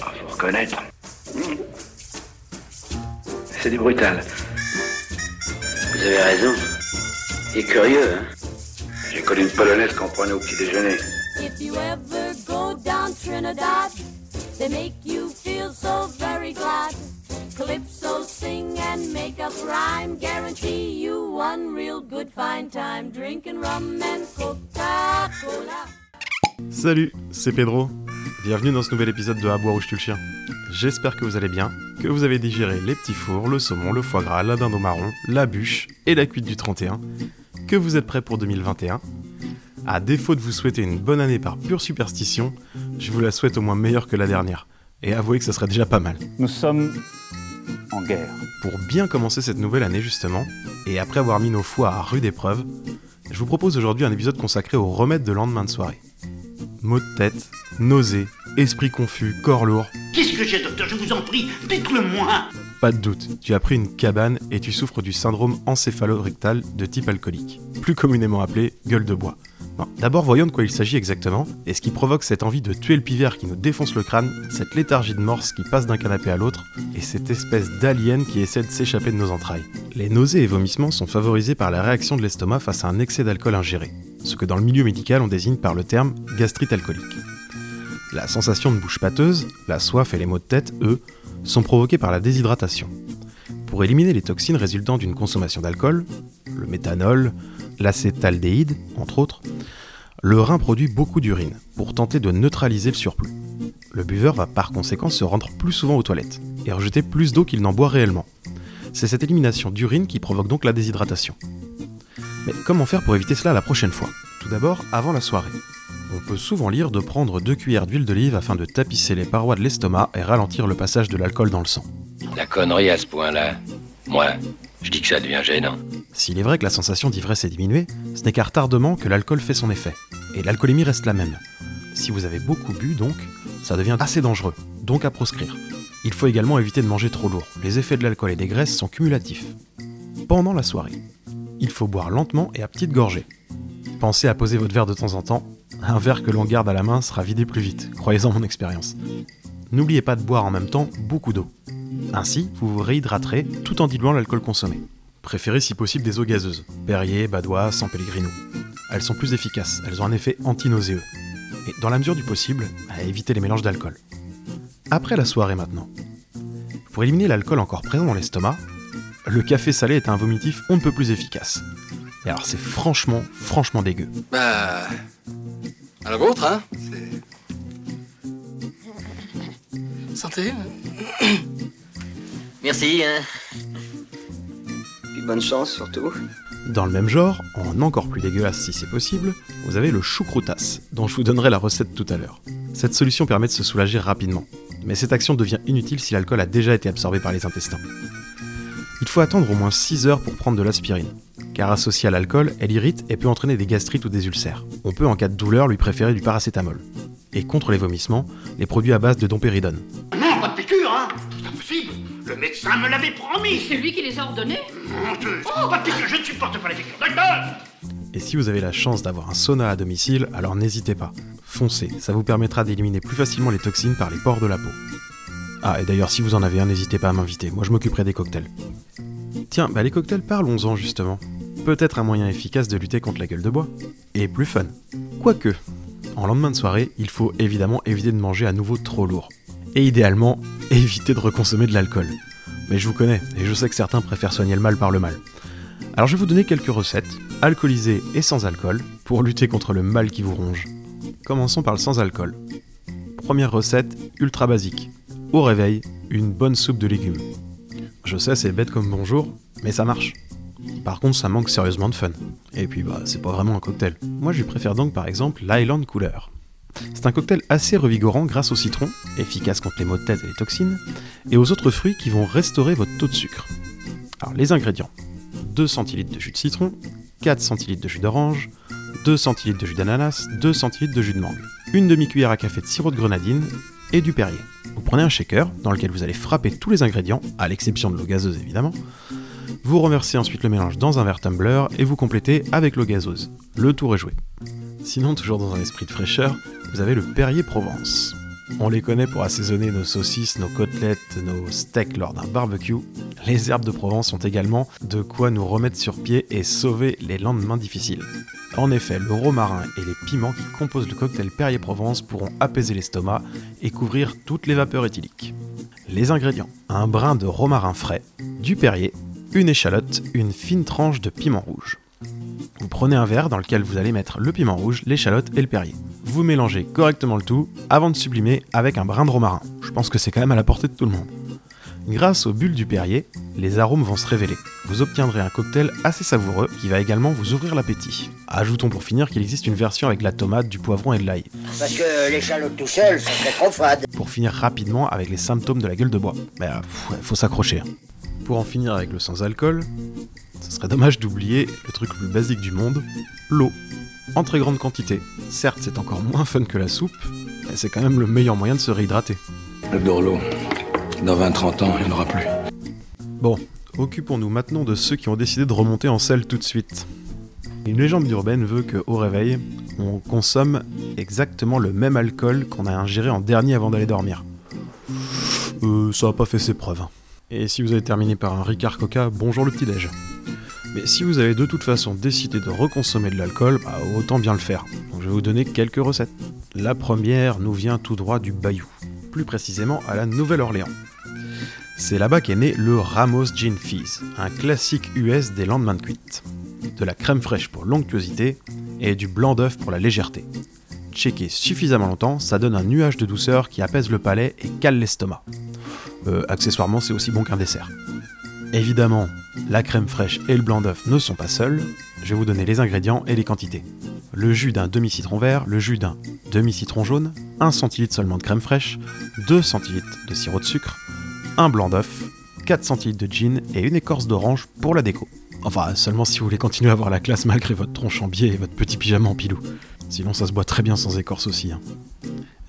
Ah, faut reconnaître. C'est du brutal. Vous avez raison. Il est curieux, hein J'ai connu une polonaise qu'on prenait au petit déjeuner. If you ever go down Trinidad, they make you feel so very glad. Calypso sing and make up rhyme, guarantee you one real good fine time drinking rum and Coca-Cola. Salut, c'est Pedro. Bienvenue dans ce nouvel épisode de À boire ou je tue le chien. J'espère que vous allez bien, que vous avez digéré les petits fours, le saumon, le foie gras, la dinde marron, la bûche et la cuite du 31, que vous êtes prêts pour 2021. À défaut de vous souhaiter une bonne année par pure superstition, je vous la souhaite au moins meilleure que la dernière. Et avouez que ça serait déjà pas mal. Nous sommes en guerre. Pour bien commencer cette nouvelle année justement, et après avoir mis nos foies à rude épreuve, je vous propose aujourd'hui un épisode consacré aux remèdes de lendemain de soirée. Maux de tête, nausées, esprit confus, corps lourd, Qu'est-ce que j'ai, docteur? Je vous en prie, dites-le-moi pas de doute, tu as pris une cabane et tu souffres du syndrome encéphalorectal de type alcoolique, plus communément appelé gueule de bois. Bon, D'abord voyons de quoi il s'agit exactement, et ce qui provoque cette envie de tuer le pivert qui nous défonce le crâne, cette léthargie de morse qui passe d'un canapé à l'autre, et cette espèce d'alien qui essaie de s'échapper de nos entrailles. Les nausées et vomissements sont favorisés par la réaction de l'estomac face à un excès d'alcool ingéré, ce que dans le milieu médical on désigne par le terme gastrite alcoolique. La sensation de bouche pâteuse, la soif et les maux de tête, eux, sont provoqués par la déshydratation. Pour éliminer les toxines résultant d'une consommation d'alcool, le méthanol, l'acétaldéhyde, entre autres, le rein produit beaucoup d'urine pour tenter de neutraliser le surplus. Le buveur va par conséquent se rendre plus souvent aux toilettes et rejeter plus d'eau qu'il n'en boit réellement. C'est cette élimination d'urine qui provoque donc la déshydratation. Mais comment faire pour éviter cela la prochaine fois? Tout d'abord, avant la soirée. On peut souvent lire de prendre deux cuillères d'huile d'olive afin de tapisser les parois de l'estomac et ralentir le passage de l'alcool dans le sang. La connerie à ce point-là. Moi, je dis que ça devient gênant. S'il est vrai que la sensation d'ivresse est diminuée, ce n'est qu'à retardement que l'alcool fait son effet. Et l'alcoolémie reste la même. Si vous avez beaucoup bu, donc, ça devient assez dangereux, donc à proscrire. Il faut également éviter de manger trop lourd. Les effets de l'alcool et des graisses sont cumulatifs. Pendant la soirée, il faut boire lentement et à petites gorgées. Pensez à poser votre verre de temps en temps. Un verre que l'on garde à la main sera vidé plus vite, croyez-en mon expérience. N'oubliez pas de boire en même temps beaucoup d'eau. Ainsi, vous vous réhydraterez tout en diluant l'alcool consommé. Préférez si possible des eaux gazeuses, Perrier, Badois, San Pellegrino. Elles sont plus efficaces, elles ont un effet anti-nauséeux. Et dans la mesure du possible, à éviter les mélanges d'alcool. Après la soirée maintenant. Pour éliminer l'alcool encore présent dans l'estomac, le café salé est un vomitif on ne peut plus efficace. Et alors c'est franchement, franchement dégueu. Bah. À la vôtre, hein C'est. Santé Merci, hein. Puis bonne chance surtout. Dans le même genre, en encore plus dégueulasse si c'est possible, vous avez le choucroutas, dont je vous donnerai la recette tout à l'heure. Cette solution permet de se soulager rapidement, mais cette action devient inutile si l'alcool a déjà été absorbé par les intestins. Il faut attendre au moins 6 heures pour prendre de l'aspirine, car associée à l'alcool, elle irrite et peut entraîner des gastrites ou des ulcères. On peut en cas de douleur lui préférer du paracétamol. Et contre les vomissements, les produits à base de dompéridone. Non, pas de piqûre, hein C'est pas possible Le médecin me l'avait promis C'est lui qui les a ordonnés Menteuse Pas de piqûre, je ne supporte pas les piqûres, docteur Et si vous avez la chance d'avoir un sauna à domicile, alors n'hésitez pas. Foncez, ça vous permettra d'éliminer plus facilement les toxines par les pores de la peau. Ah, et d'ailleurs, si vous en avez un, n'hésitez pas à m'inviter, moi je m'occuperai des cocktails. Tiens, bah les cocktails, parlons-en justement. Peut-être un moyen efficace de lutter contre la gueule de bois. Et plus fun. Quoique, en lendemain de soirée, il faut évidemment éviter de manger à nouveau trop lourd. Et idéalement, éviter de reconsommer de l'alcool. Mais je vous connais, et je sais que certains préfèrent soigner le mal par le mal. Alors je vais vous donner quelques recettes, alcoolisées et sans alcool, pour lutter contre le mal qui vous ronge. Commençons par le sans alcool. Première recette, ultra basique. Au réveil, une bonne soupe de légumes. Je sais, c'est bête comme bonjour, mais ça marche. Par contre, ça manque sérieusement de fun. Et puis, bah, c'est pas vraiment un cocktail. Moi, je préfère donc par exemple l'Island Cooler. C'est un cocktail assez revigorant grâce au citron, efficace contre les maux de tête et les toxines, et aux autres fruits qui vont restaurer votre taux de sucre. Alors, les ingrédients 2 centilitres de jus de citron, 4 centilitres de jus d'orange, 2 centilitres de jus d'ananas, 2 centilitres de jus de mangue, une demi-cuillère à café de sirop de grenadine et du Perrier. Vous prenez un shaker dans lequel vous allez frapper tous les ingrédients, à l'exception de l'eau gazeuse évidemment. Vous reversez ensuite le mélange dans un verre tumbler et vous complétez avec l'eau gazeuse. Le tour est joué. Sinon, toujours dans un esprit de fraîcheur, vous avez le Perrier Provence. On les connaît pour assaisonner nos saucisses, nos côtelettes, nos steaks lors d'un barbecue. Les herbes de Provence ont également de quoi nous remettre sur pied et sauver les lendemains difficiles. En effet, le romarin et les piments qui composent le cocktail Perrier-Provence pourront apaiser l'estomac et couvrir toutes les vapeurs éthyliques. Les ingrédients un brin de romarin frais, du Perrier, une échalote, une fine tranche de piment rouge. Vous prenez un verre dans lequel vous allez mettre le piment rouge, l'échalote et le Perrier. Vous mélangez correctement le tout avant de sublimer avec un brin de romarin. Je pense que c'est quand même à la portée de tout le monde. Grâce aux bulles du Perrier, les arômes vont se révéler. Vous obtiendrez un cocktail assez savoureux qui va également vous ouvrir l'appétit. Ajoutons pour finir qu'il existe une version avec de la tomate, du poivron et de l'ail. Parce que l'échalote tout seul, ça serait trop fade. Pour finir rapidement avec les symptômes de la gueule de bois. Bah, pff, faut s'accrocher. Hein. Pour en finir avec le sans-alcool, ce serait dommage d'oublier le truc le plus basique du monde, l'eau. En très grande quantité. Certes, c'est encore moins fun que la soupe, mais c'est quand même le meilleur moyen de se réhydrater. J'adore l'eau. Dans 20-30 ans, il n'y en aura plus. Bon, occupons-nous maintenant de ceux qui ont décidé de remonter en selle tout de suite. Une légende urbaine veut qu'au réveil, on consomme exactement le même alcool qu'on a ingéré en dernier avant d'aller dormir. Euh, ça a pas fait ses preuves. Et si vous avez terminé par un Ricard Coca, bonjour le petit-déj. Mais si vous avez de toute façon décidé de reconsommer de l'alcool, bah, autant bien le faire. Donc je vais vous donner quelques recettes. La première nous vient tout droit du Bayou, plus précisément à la Nouvelle-Orléans. C'est là-bas qu'est né le Ramos Gin Fizz, un classique US des lendemains de cuite. De la crème fraîche pour l'onctuosité et du blanc d'œuf pour la légèreté. Checker suffisamment longtemps, ça donne un nuage de douceur qui apaise le palais et cale l'estomac. Euh, accessoirement, c'est aussi bon qu'un dessert. Évidemment, la crème fraîche et le blanc d'œuf ne sont pas seuls. Je vais vous donner les ingrédients et les quantités. Le jus d'un demi-citron vert, le jus d'un demi-citron jaune, 1 centilitre seulement de crème fraîche, 2 centilitres de sirop de sucre, un blanc d'œuf, 4 centilitres de gin et une écorce d'orange pour la déco. Enfin, seulement si vous voulez continuer à avoir la classe malgré votre tronche en biais et votre petit pyjama en pilou. Sinon, ça se boit très bien sans écorce aussi. hein.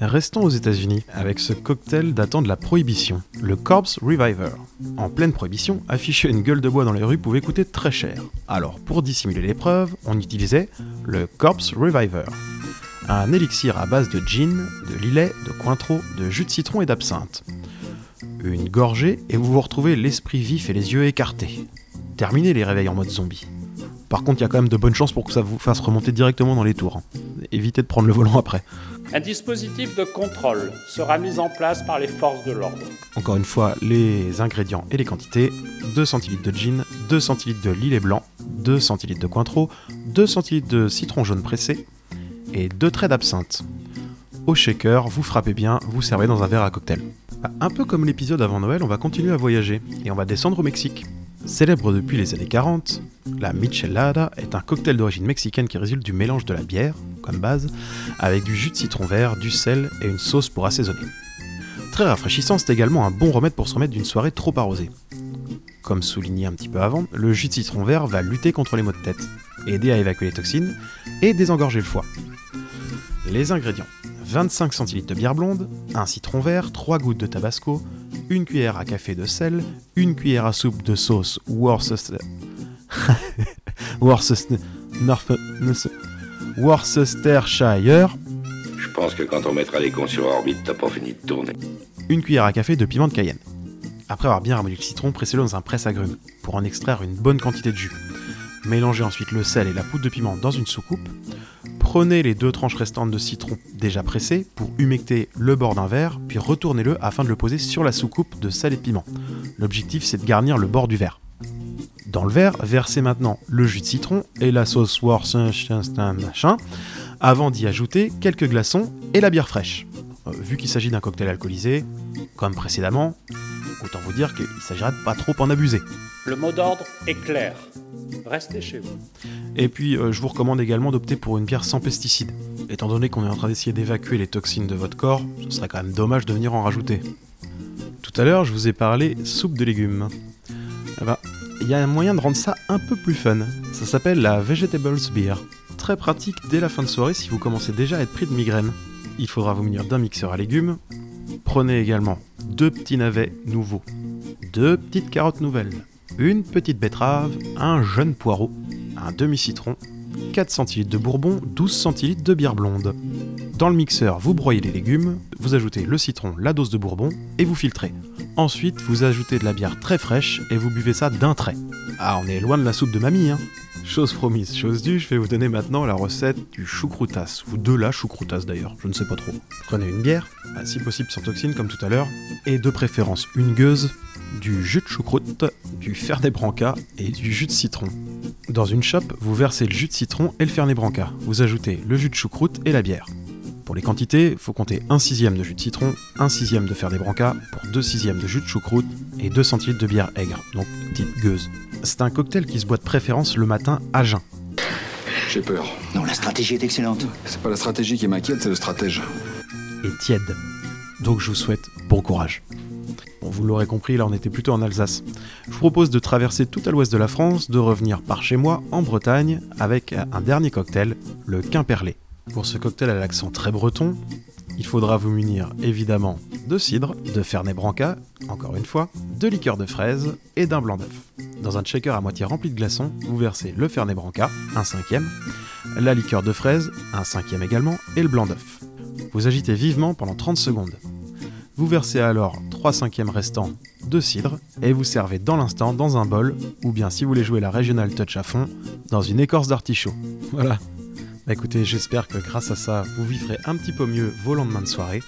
Restons aux États-Unis avec ce cocktail datant de la Prohibition, le Corpse Reviver. En pleine Prohibition, afficher une gueule de bois dans les rues pouvait coûter très cher. Alors, pour dissimuler l'épreuve, on utilisait le Corpse Reviver. Un élixir à base de gin, de lilet, de cointreau, de jus de citron et d'absinthe. Une gorgée et vous vous retrouvez l'esprit vif et les yeux écartés. Terminez les réveils en mode zombie. Par contre, il y a quand même de bonnes chances pour que ça vous fasse remonter directement dans les tours. hein. Évitez de prendre le volant après. Un dispositif de contrôle sera mis en place par les forces de l'ordre. Encore une fois, les ingrédients et les quantités 2 centilitres de gin, 2 centilitres de lilet blanc, 2 centilitres de cointreau, 2 centilitres de citron jaune pressé et 2 traits d'absinthe. Au shaker, vous frappez bien, vous servez dans un verre à cocktail. Bah, Un peu comme l'épisode avant Noël, on va continuer à voyager et on va descendre au Mexique. Célèbre depuis les années 40, la michelada est un cocktail d'origine mexicaine qui résulte du mélange de la bière, comme base, avec du jus de citron vert, du sel et une sauce pour assaisonner. Très rafraîchissant, c'est également un bon remède pour se remettre d'une soirée trop arrosée. Comme souligné un petit peu avant, le jus de citron vert va lutter contre les maux de tête, aider à évacuer les toxines et désengorger le foie. Les ingrédients 25 centilitres de bière blonde, un citron vert, 3 gouttes de tabasco, une cuillère à café de sel, une cuillère à soupe de sauce Worcester. Worcester. North- Worcestershire, Je pense que quand on mettra les cons sur orbite, t'as pas fini de tourner. une cuillère à café de piment de Cayenne. Après avoir bien ramolli le citron, pressez-le dans un presse-agrumes pour en extraire une bonne quantité de jus. Mélangez ensuite le sel et la poudre de piment dans une soucoupe. Prenez les deux tranches restantes de citron déjà pressées pour humecter le bord d'un verre, puis retournez-le afin de le poser sur la soucoupe de sel et piment. L'objectif c'est de garnir le bord du verre. Dans le verre, versez maintenant le jus de citron et la sauce Worcestershire avant d'y ajouter quelques glaçons et la bière fraîche. Euh, vu qu'il s'agit d'un cocktail alcoolisé, comme précédemment, autant vous dire qu'il s'agira de pas trop en abuser. Le mot d'ordre est clair. Restez chez vous. Et puis, euh, je vous recommande également d'opter pour une bière sans pesticides. Étant donné qu'on est en train d'essayer d'évacuer les toxines de votre corps, ce serait quand même dommage de venir en rajouter. Tout à l'heure, je vous ai parlé soupe de légumes. Eh ben, il y a un moyen de rendre ça un peu plus fun. Ça s'appelle la Vegetables Beer. Très pratique dès la fin de soirée si vous commencez déjà à être pris de migraine. Il faudra vous munir d'un mixeur à légumes. Prenez également deux petits navets nouveaux, deux petites carottes nouvelles, une petite betterave, un jeune poireau, un demi-citron, 4 centilitres de bourbon, 12 centilitres de bière blonde. Dans le mixeur, vous broyez les légumes, vous ajoutez le citron, la dose de bourbon et vous filtrez. Ensuite, vous ajoutez de la bière très fraîche et vous buvez ça d'un trait. Ah, on est loin de la soupe de mamie, hein Chose promise, chose due, je vais vous donner maintenant la recette du choucroutas, ou de la choucroutas d'ailleurs, je ne sais pas trop. Prenez une bière, bah, si possible sans toxine comme tout à l'heure, et de préférence une gueuse, du jus de choucroute, du fernet branca et du jus de citron. Dans une chope, vous versez le jus de citron et le fernet branca. Vous ajoutez le jus de choucroute et la bière. Pour les quantités, faut compter 1 sixième de jus de citron, 1 sixième de fernet branca pour 2 sixièmes de jus de choucroute et 2 centilitres de bière aigre, donc type gueuse. C'est un cocktail qui se boit de préférence le matin à jeun. J'ai peur. Non, la stratégie est excellente. C'est pas la stratégie qui m'inquiète, c'est le stratège. Et tiède. Donc je vous souhaite bon courage. Bon, vous l'aurez compris, là on était plutôt en Alsace. Je vous propose de traverser tout à l'ouest de la France, de revenir par chez moi en Bretagne avec un dernier cocktail, le Quimperlé. Pour ce cocktail à l'accent très breton, il faudra vous munir évidemment de cidre, de fernet branca, encore une fois, de liqueur de fraise et d'un blanc d'œuf. Dans un shaker à moitié rempli de glaçons, vous versez le fernet branca, un cinquième, la liqueur de fraise, un cinquième également, et le blanc d'œuf. Vous agitez vivement pendant 30 secondes. Vous versez alors 3 cinquièmes restants de cidre et vous servez dans l'instant dans un bol, ou bien si vous voulez jouer la Regional Touch à fond, dans une écorce d'artichaut. Voilà, bah écoutez, j'espère que grâce à ça, vous vivrez un petit peu mieux vos lendemains de soirée.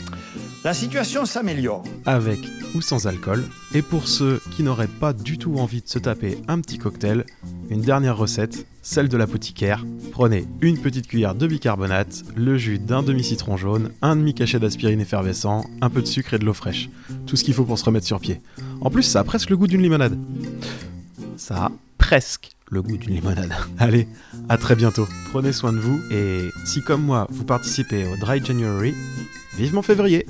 La situation s'améliore. Avec ou sans alcool. Et pour ceux qui n'auraient pas du tout envie de se taper un petit cocktail, une dernière recette, celle de l'apothicaire. Prenez une petite cuillère de bicarbonate, le jus d'un demi-citron jaune, un demi-cachet d'aspirine effervescent, un peu de sucre et de l'eau fraîche. Tout ce qu'il faut pour se remettre sur pied. En plus, ça a presque le goût d'une limonade. Ça a presque le goût d'une limonade. Allez, à très bientôt. Prenez soin de vous et si comme moi, vous participez au Dry January, vivement février.